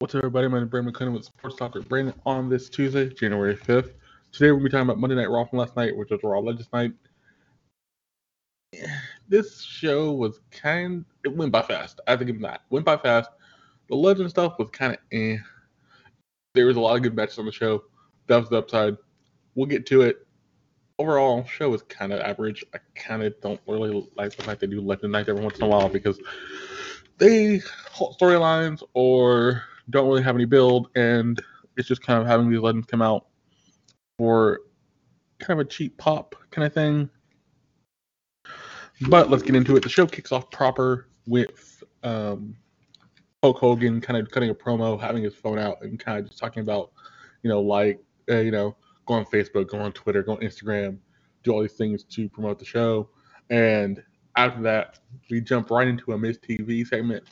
What's up, everybody? My name is Brandon McClendon with Sports Talk with Brandon on this Tuesday, January 5th. Today, we'll be talking about Monday Night Raw from last night, which was Raw Legends Night. This show was kind it went by fast. I think it's not. Went by fast. The legend stuff was kind of eh. There was a lot of good matches on the show. That was the upside. We'll get to it. Overall, show was kind of average. I kind of don't really like the fact they do Legend Night every once in a while because they storylines or don't really have any build, and it's just kind of having these legends come out for kind of a cheap pop kind of thing. But let's get into it. The show kicks off proper with um, Hulk Hogan kind of cutting a promo, having his phone out, and kind of just talking about, you know, like, uh, you know, go on Facebook, go on Twitter, go on Instagram, do all these things to promote the show. And after that, we jump right into a Miz TV segment.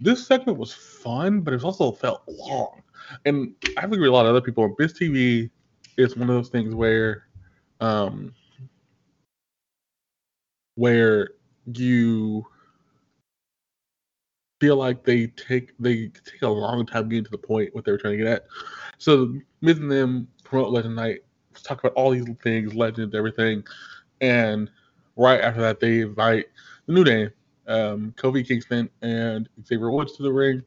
This segment was fun, but it also felt long. And I agree with a lot of other people. Miz TV is one of those things where, um, where you feel like they take they take a long time getting to the point what they were trying to get at. So Miz and them promote Legend Night, talk about all these things, legends, everything, and right after that they invite the New Day, um, Kofi Kingston and Xavier Woods to the ring.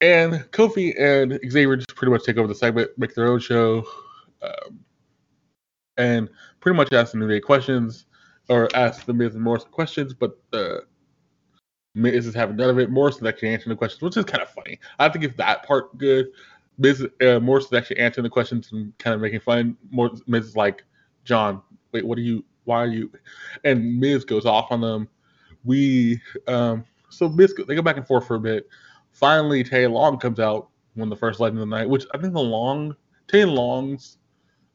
And Kofi and Xavier just pretty much take over the segment, make their own show, um, and pretty much ask the New Day questions or ask the Miz and Morrison questions, but the Miz is having none of it. Morrison actually answering the questions, which is kind of funny. I to give that part good. Miz, uh, Morrison actually answering the questions and kind of making fun. Miz is like, John, wait, what are you? Why are you? And Miz goes off on them. We, um, so Miz, they go back and forth for a bit. Finally, Tay Long comes out when the first Legend of the Night, which I think the Long, Tay Long's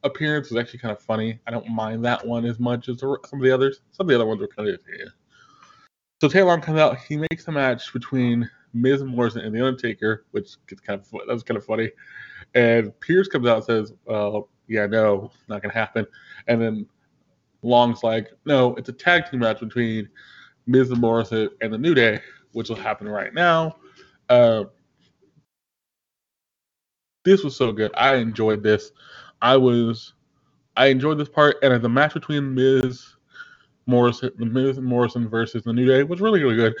appearance was actually kind of funny. I don't mind that one as much as some of the others. Some of the other ones were kind of yeah. So Tay Long comes out. He makes a match between Miz Morrison and The Undertaker, which gets kind of that was kind of funny. And Pierce comes out and says, uh, "Yeah, no, not gonna happen." And then Long's like, "No, it's a tag team match between Miz and Morrison and the New Day, which will happen right now." Uh, this was so good. I enjoyed this. I was, I enjoyed this part, and the match between Miz Morrison, Miz Morrison versus the New Day was really really good.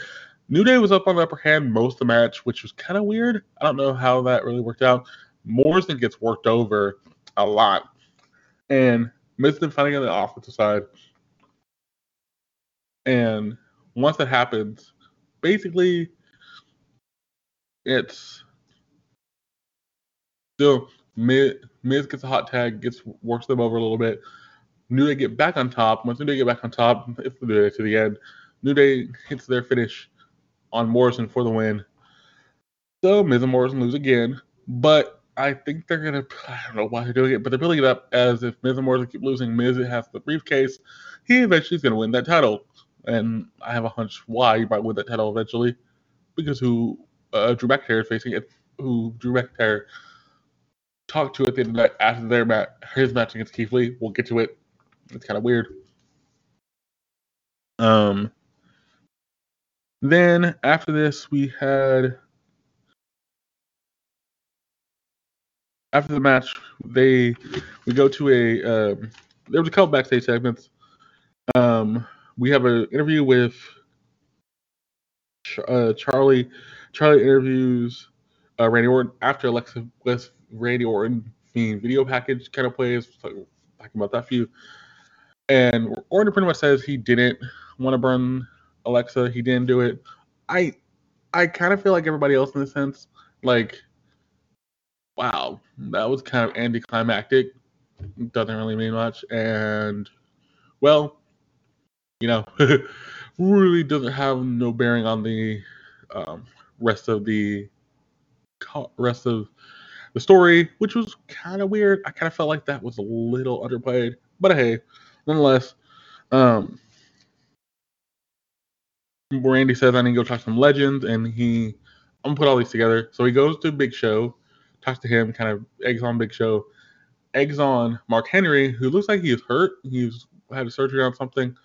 New Day was up on the upper hand most of the match, which was kind of weird. I don't know how that really worked out. Morrison gets worked over a lot, and Miz then fighting on the offensive side. And once that happens, basically, it's still Miz, Miz gets a hot tag, gets works them over a little bit. New Day get back on top. Once New Day get back on top, it's the New Day to the end. New Day hits their finish on Morrison for the win. So Miz and Morrison lose again, but I think they're gonna. I don't know why they're doing it, but they're building it up as if Miz and Morrison keep losing. Miz has the briefcase. He eventually is gonna win that title, and I have a hunch why he might win that title eventually, because who uh, Drew McIntyre is facing it, who Drew McIntyre talked to at the end of the night after their match, his match against Keith Lee. We'll get to it. It's kind of weird. Um. Then after this, we had after the match, they we go to a um, there was a couple backstage segments. Um, we have an interview with uh, Charlie. Charlie interviews uh, Randy Orton after Alexa Bliss Randy Orton Fiend video package kind of plays. talking about that feud. And Orton pretty much says he didn't want to burn Alexa. He didn't do it. I I kind of feel like everybody else in a sense. Like, wow, that was kind of anticlimactic. Doesn't really mean much. And well, you know, really doesn't have no bearing on the um, rest of the rest of the story, which was kind of weird. I kind of felt like that was a little underplayed, but hey, nonetheless, um, Randy says I need to go talk to some legends, and he, I'm gonna put all these together. So he goes to Big Show, talks to him, kind of eggs on Big Show, eggs on Mark Henry, who looks like he's hurt. He's had a surgery on something,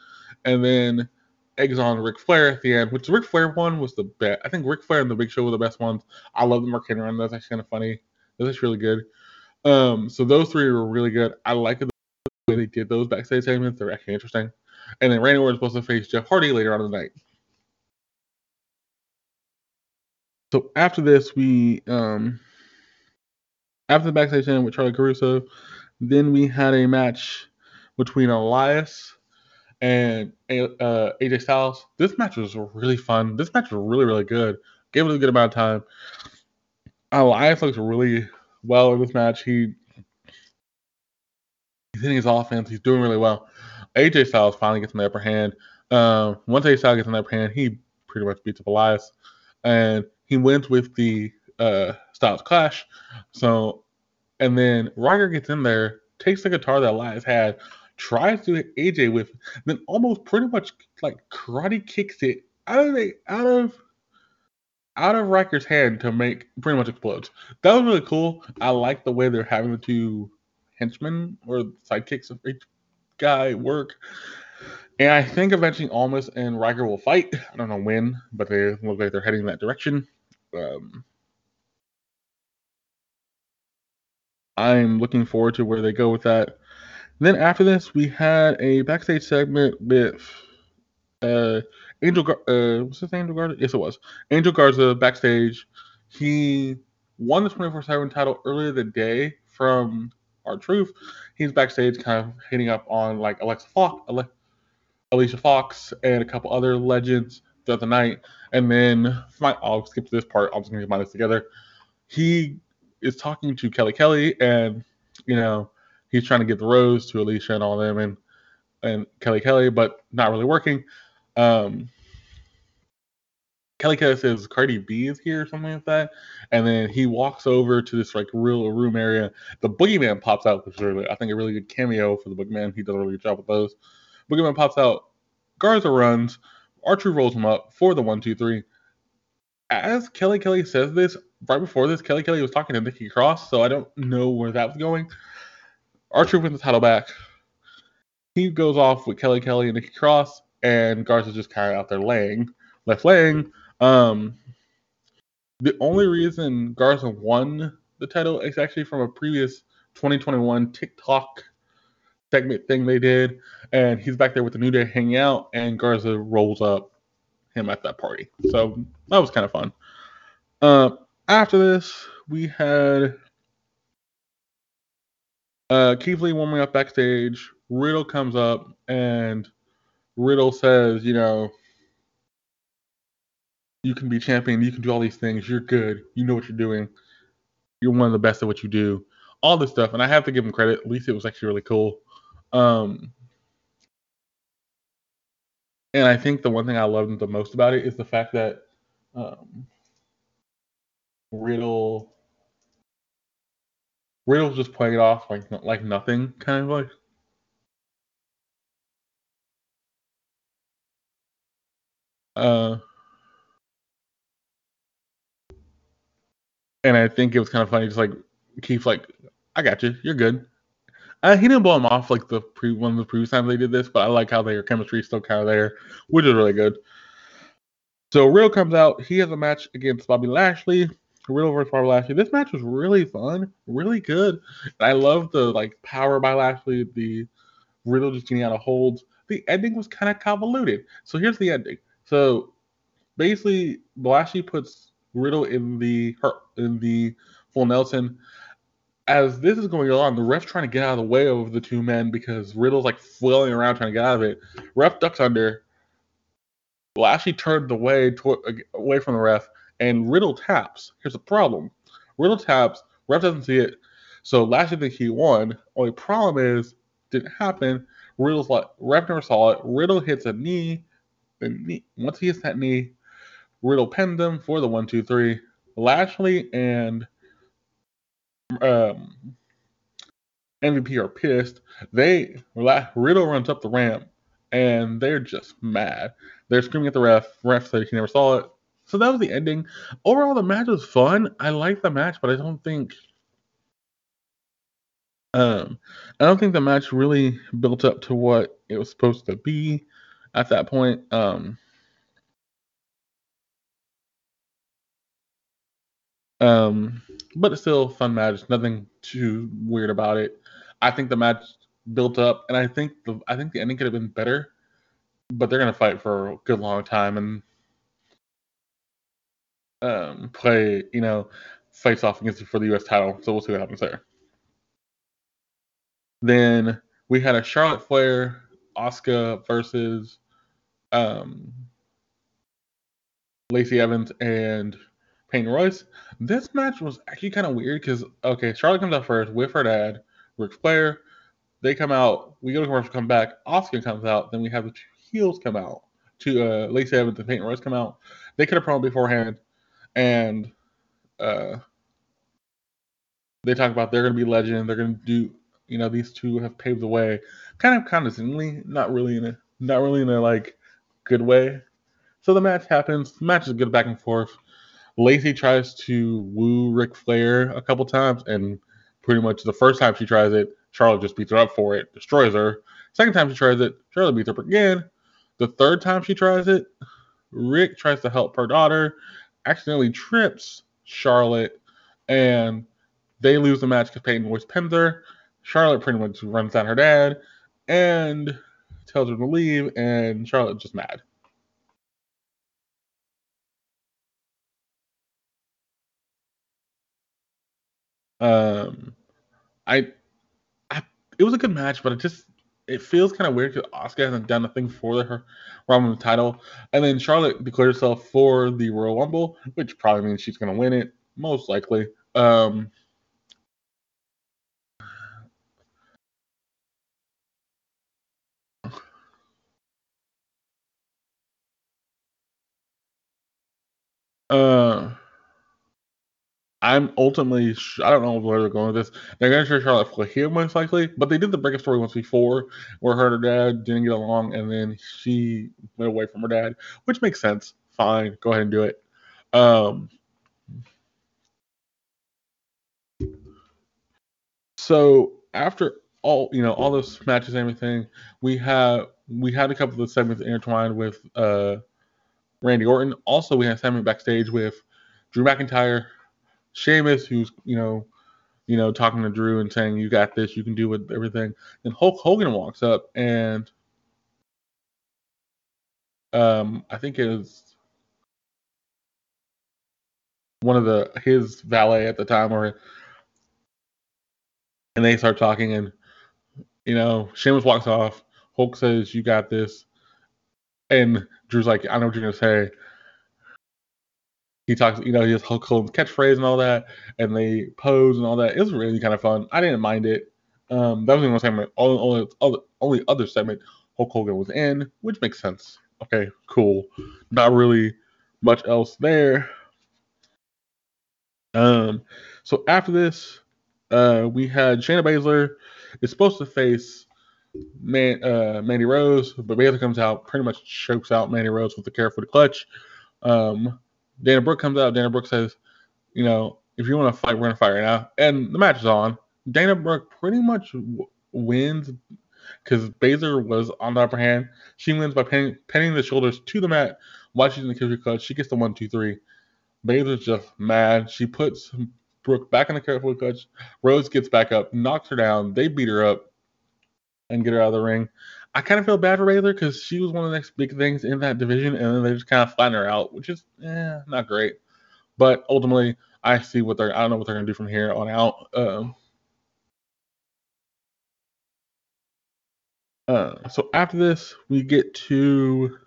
and then eggs on Ric Flair at the end, which Ric Flair one was the best. I think Ric Flair and the Big Show were the best ones. I love the Mark Henry one. That's actually kind of funny. That's really good. Um, so those three were really good. I like the way they did those backstage segments. They're actually interesting. And then Randy Orton was supposed to face Jeff Hardy later on in the night. So after this, we um after the backstage segment with Charlie Caruso, then we had a match between Elias and uh, AJ Styles. This match was really fun. This match was really, really good. Gave it a good amount of time. Elias looks really well in this match. He he's hitting his offense. He's doing really well. AJ Styles finally gets in the upper hand. Um, once AJ Styles gets in the upper hand, he pretty much beats up Elias, and he wins with the uh, Styles Clash. So, and then Ryker gets in there, takes the guitar that Elias had, tries to hit AJ with, then almost pretty much like karate kicks it out of the out of out of Ryker's hand to make pretty much explodes. That was really cool. I like the way they're having the two henchmen or sidekicks of each guy work. And I think eventually Omos and Ryker will fight. I don't know when, but they look like they're heading that direction. Um, I'm looking forward to where they go with that. Then after this, we had a backstage segment with uh, Angel. Gar- uh, what's his name? Angel Garza? Yes, it was Angel Garza backstage. He won the 24/7 title earlier the day from R-Truth. He's backstage, kind of hitting up on like Alexa Fox, Ale- Alicia Fox, and a couple other legends throughout the night. And then my, I'll skip to this part. I'm just gonna my list together. He is talking to Kelly Kelly, and you know he's trying to get the rose to Alicia and all them, and and Kelly Kelly, but not really working. Um, Kelly Kelly says Cardi B is here or something like that, and then he walks over to this like real room area. The Boogeyman pops out, which is really, I think a really good cameo for the Boogeyman. He does a really good job with those. Boogeyman pops out. Garza runs. R-Truth rolls him up for the one, two, three. As Kelly Kelly says this, right before this, Kelly Kelly was talking to Nikki Cross, so I don't know where that was going. R-Truth wins the title back. He goes off with Kelly Kelly and Nikki Cross, and Garza's just kind of out there laying, left laying. Um, the only reason Garza won the title is actually from a previous 2021 TikTok segment thing they did, and he's back there with the New Day hanging out, and Garza rolls up him at that party. So that was kind of fun. Uh, after this, we had uh, Keith Lee warming up backstage. Riddle comes up, and Riddle says, you know, you can be champion, you can do all these things, you're good, you know what you're doing, you're one of the best at what you do, all this stuff. And I have to give him credit. At least it was actually really cool. Um, and I think the one thing I loved the most about it is the fact that um, Riddle Riddle just played it off like like nothing, kind of like. Uh, and I think it was kind of funny, just like Keith, like, I got you, you're good. Uh, he didn't blow him off like the pre one of the previous times they did this, but I like how their chemistry is still kind of there, which is really good. So Riddle comes out. He has a match against Bobby Lashley. Riddle versus Bobby Lashley. This match was really fun, really good. I love the like power by Lashley, the Riddle just getting out of holds. The ending was kind of convoluted. So here's the ending. So basically, Lashley puts Riddle in the in the full Nelson. As this is going on, the ref's trying to get out of the way of the two men because Riddle's like flailing around trying to get out of it. Ref ducks under. Lashley turned away toward, away from the ref, and Riddle taps. Here's the problem: Riddle taps. Ref doesn't see it, so Lashley thinks he won. Only problem is, didn't happen. Riddle's like ref never saw it. Riddle hits a knee. knee. Once he hits that knee, Riddle pinned him for the one, two, three. Lashley and um, MVP are pissed. They Riddle runs up the ramp and they're just mad. They're screaming at the ref. Ref said he never saw it. So that was the ending. Overall, the match was fun. I like the match, but I don't think um I don't think the match really built up to what it was supposed to be. at that point. Um, um, but it's still fun match. Nothing too weird about it. I think the match built up, and I think the I think the ending could have been better. But they're gonna fight for a good long time and um, play, you know, face off against for the U.S. title. So we'll see what happens there. Then we had a Charlotte Flair, Asuka versus um, Lacey Evans and Peyton Royce. This match was actually kind of weird because okay, Charlotte comes out first with her dad, Ric Flair. They come out. We go to commercial, come back. Asuka comes out. Then we have the two heels come out. To uh, Lacey Evans and Peyton Royce come out. They could have promo beforehand, and uh, they talk about they're going to be legend. They're going to do. You know, these two have paved the way, kind of condescendingly, not really in a, not really in a like good way. So the match happens. The match is good back and forth. Lacey tries to woo Ric Flair a couple times, and pretty much the first time she tries it, Charlotte just beats her up for it, destroys her. Second time she tries it, Charlotte beats her up again. The third time she tries it, Rick tries to help her daughter, accidentally trips Charlotte, and they lose the match because Peyton Royce pins her. Charlotte pretty much runs down her dad and tells her to leave, and Charlotte's just mad. Um, I, I, it was a good match, but it just it feels kind of weird because Asuka hasn't done a thing for her Roman title, and then Charlotte declared herself for the Royal Rumble, which probably means she's going to win it, most likely. Um, uh, I'm ultimately, I don't know where they're going with this. They're going to show Charlotte Flair most likely, but they did the breakup story once before where her and her dad didn't get along and then she went away from her dad, which makes sense. Fine, go ahead and do it. Um, so after all, you know, all those matches and everything, we have we had a couple of segments intertwined with uh, Randy Orton. Also, we had a segment backstage with Drew McIntyre, Sheamus, who's you know, you know, talking to Drew and saying, "You got this. You can do with everything." And Hulk Hogan walks up, and um, I think it was one of the his valet at the time, or and they start talking, and you know, Sheamus walks off. Hulk says, "You got this," and Drew's like, "I know what you're gonna say." He talks, you know, he has Hulk Hogan's catchphrase and all that, and they pose and all that. It was really kind of fun. I didn't mind it. Um, that was the only segment, only, only, only, other segment Hulk Hogan was in, which makes sense. Okay, cool. Not really much else there. Um, so after this, uh, we had Shayna Baszler is supposed to face Man, uh, Mandy Rose, but Baszler comes out, pretty much chokes out Mandy Rose with the Kirifuda clutch. Um, Dana Brooke comes out. Dana Brooke says, you know, if you want to fight, we're gonna fight right now. And the match is on. Dana Brooke pretty much w- wins because Baszler was on the upper hand. She wins by pinning, pinning the shoulders to the mat while she's in the killer clutch. She gets the one, two, three. Baszler's just mad. She puts Brooke back in the Kirifuda clutch. Rose gets back up, knocks her down. They beat her up and get her out of the ring. I kind of feel bad for Baszler because she was one of the next big things in that division, and then they just kind of flatten her out, which is eh, not great. But ultimately, I see what they're. I don't know what they're gonna do from here on out. Um, uh, so after this, we get to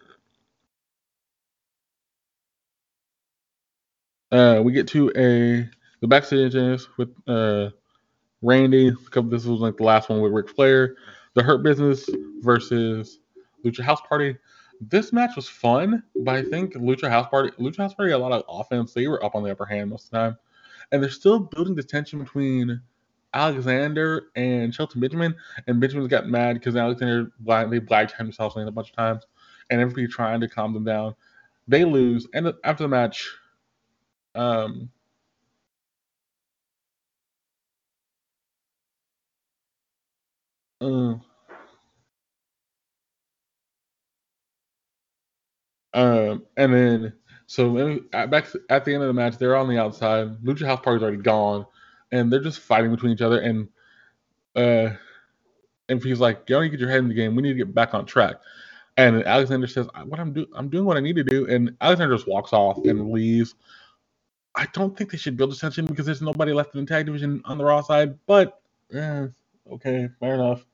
uh, we get to a the backstage with uh, Randy. This was like the last one with Ric Flair the Hurt Business versus Lucha House Party. This match was fun, but I think Lucha House Party, Lucha House Party, a lot of offense. They were up on the upper hand most of the time, and they're still building the tension between Alexander and Shelton Benjamin. And Benjamin's got mad because Alexander they black himself a bunch of times, and everybody trying to calm them down. They lose, and after the match, um, uh, Um, and then so at, back at the end of the match, they're on the outside. Lucha House Party's already gone, and they're just fighting between each other. And uh, and he's like, "You need to get your head in the game. We need to get back on track." And Alexander says, "What I'm doing, I'm doing what I need to do." And Alexander just walks off and leaves. I don't think they should build a tension because there's nobody left in the tag division on the Raw side. But yeah, okay, fair enough.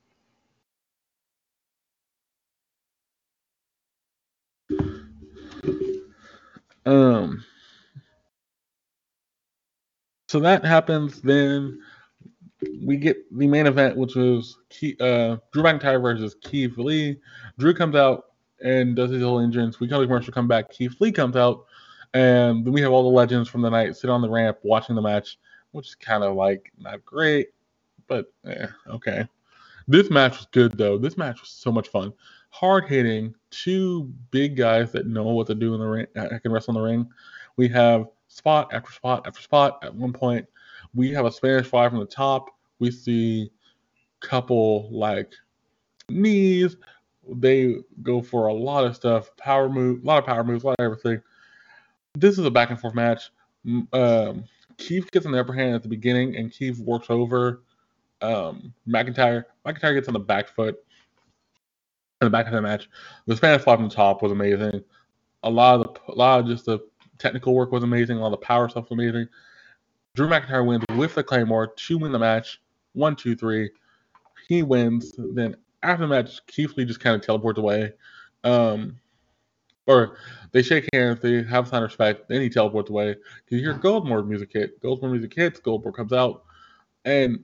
Um. So that happens. Then we get the main event, which was Key, uh, Drew McIntyre versus Keith Lee. Drew comes out and does his whole entrance. We come to commercial, come back. Keith Lee comes out, and then we have all the legends from the night sit on the ramp watching the match, which is kind of like not great, but yeah, okay. This match was good though. This match was so much fun. Hard hitting, two big guys that know what to do in the ring, that uh, can wrestle in the ring. We have spot after spot after spot. At one point, we have a Spanish fly from the top. We see couple like knees. They go for a lot of stuff, power move, a lot of power moves, a lot of everything. This is a back and forth match. Um, Keith gets on the upper hand at the beginning, and Keith works over um, McIntyre. McIntyre gets on the back foot in the back of the match. The Spanish fly from the top was amazing. A lot of the, a lot of just the technical work was amazing. A lot of the power stuff was amazing. Drew McIntyre wins with the Claymore to win the match. One, two, three. He wins. Then after the match, Keith Lee just kind of teleports away. Um, or they shake hands, they have sign of respect, then he teleports away. You hear Goldberg music hit. Goldberg music hits, Goldberg comes out. And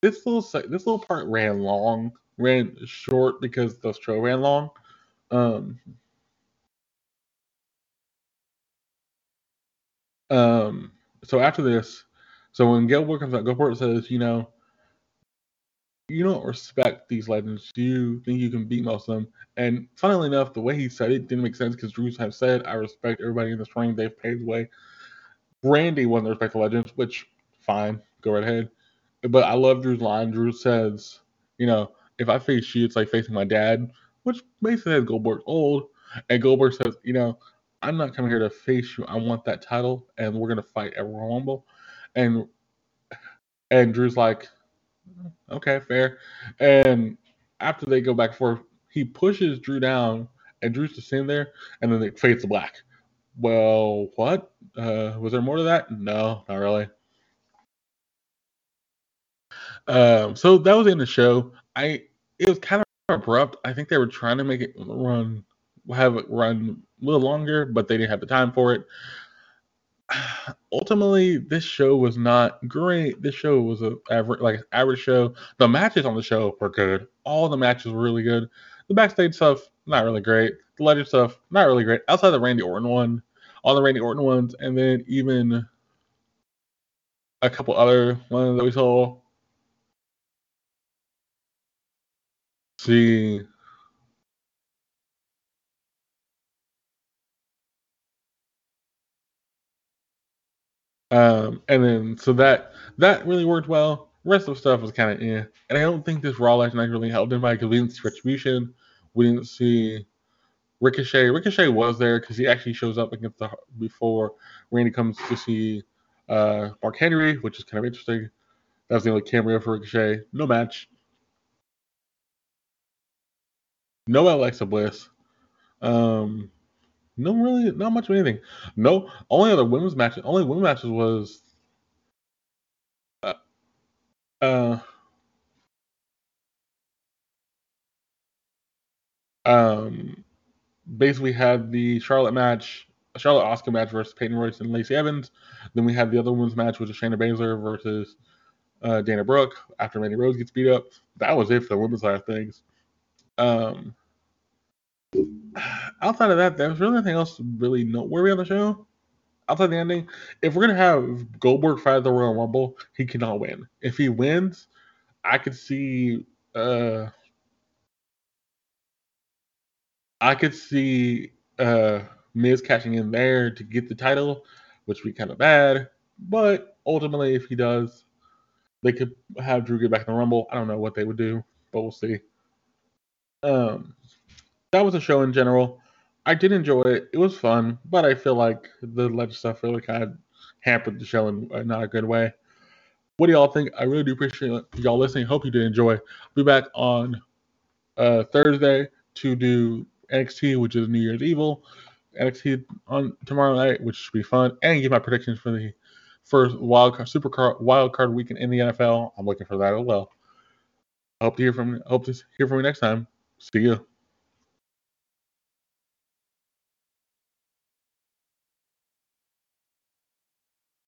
this little this little part ran long, ran short because the show ran long. Um, um, so after this, so when Goldberg comes out, Goldberg says, you know, you don't respect these legends. Do you think you can beat most of them? And funnily enough, the way he said it didn't make sense because Drew's have said, I respect everybody in this ring. They've paved the way. Randy won the respect the legends, which fine, go right ahead. But I love Drew's line. Drew says, you know, if I face you, it's like facing my dad, which basically says Goldberg's old. And Goldberg says, you know, I'm not coming here to face you. I want that title, and we're gonna fight at Royal Rumble. And and Drew's like, okay, fair. And after they go back and forth, he pushes Drew down, and Drew's just sitting there, and then it fades to black. Well, what? Uh, was there more to that? No, not really. Um, so that was in the show. I it was kind of abrupt. I think they were trying to make it run, have it run a little longer, but they didn't have the time for it. ultimately this show was not great. This show was a average like average show. The matches on the show were good. All the matches were really good. The backstage stuff not really great. The legend stuff not really great. Outside the Randy Orton one, all the Randy Orton ones, and then even a couple other ones that we saw. See Um, and then so that that really worked well. Rest of stuff was kind of yeah. And I don't think this Raw last night really helped anybody because we didn't see Retribution, we didn't see Ricochet. Ricochet was there because he actually shows up against the before Randy comes to see uh, Mark Henry, which is kind of interesting. That was the only cameo for Ricochet. No match. No Alexa Bliss. Um, no, really, not much of anything. No, only other women's matches. Only women's matches was. Uh, uh, um, basically had the Charlotte match, Charlotte Asuka match versus Peyton Royce and Lacey Evans. Then we had the other women's match, which is Shayna Baszler versus uh, Dana Brooke after Mandy Rose gets beat up. That was it for the women's side of things. Um, outside of that, there's really nothing else really noteworthy on the show. Outside the ending, if we're gonna have Goldberg fight the Royal Rumble, he cannot win. If he wins, I could see uh I could see uh Miz catching in there to get the title, which would be kind of bad. But ultimately, if he does, they could have Drew get back in the Rumble. I don't know what they would do, but we'll see. Um, that was a show in general. I did enjoy it. It was fun, but I feel like the legend stuff really kind of hampered the show in not a good way. What do y'all think? I really do appreciate y'all listening. Hope you did enjoy. I'll be back on uh, Thursday to do NXT, which is New Year's Evil. NXT on tomorrow night, which should be fun, and give my predictions for the first wild card, super card, wild card weekend in the NFL. I'm looking for that as well. Hope to hear from hope to hear from you next time. See you.